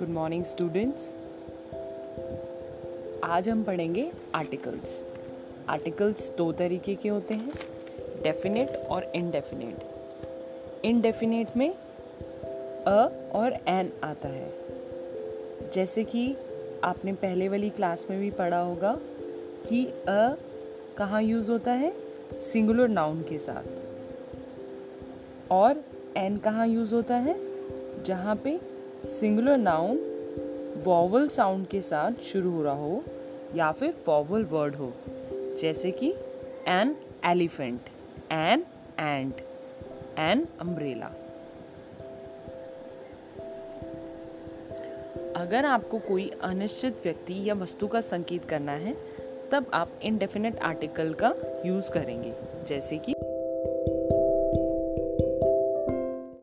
Good morning students आज हम पढ़ेंगे आर्टिकल्स आर्टिकल्स दो तरीके के होते हैं डेफिनेट और इनडेफिनेट इनडेफिनेट में अ और एन आता है. जैसे कि आपने पहले वाली क्लास में भी पढ़ा होगा कि अ कहाँ यूज़ होता है? सिंगुलर नाउन के साथ. और एन कहाँ यूज़ होता है? जहाँ पे सिंगुलर नाउन वॉवल साउंड के साथ शुरू हो रहा हो या फिर वॉवल वर्ड हो, जैसे कि an elephant an ant an umbrella अगर आपको कोई अनिश्चित व्यक्ति या वस्तु का संकेत करना है, तब आप इनडेफिनेट आर्टिकल का यूज़ करेंगे, जैसे कि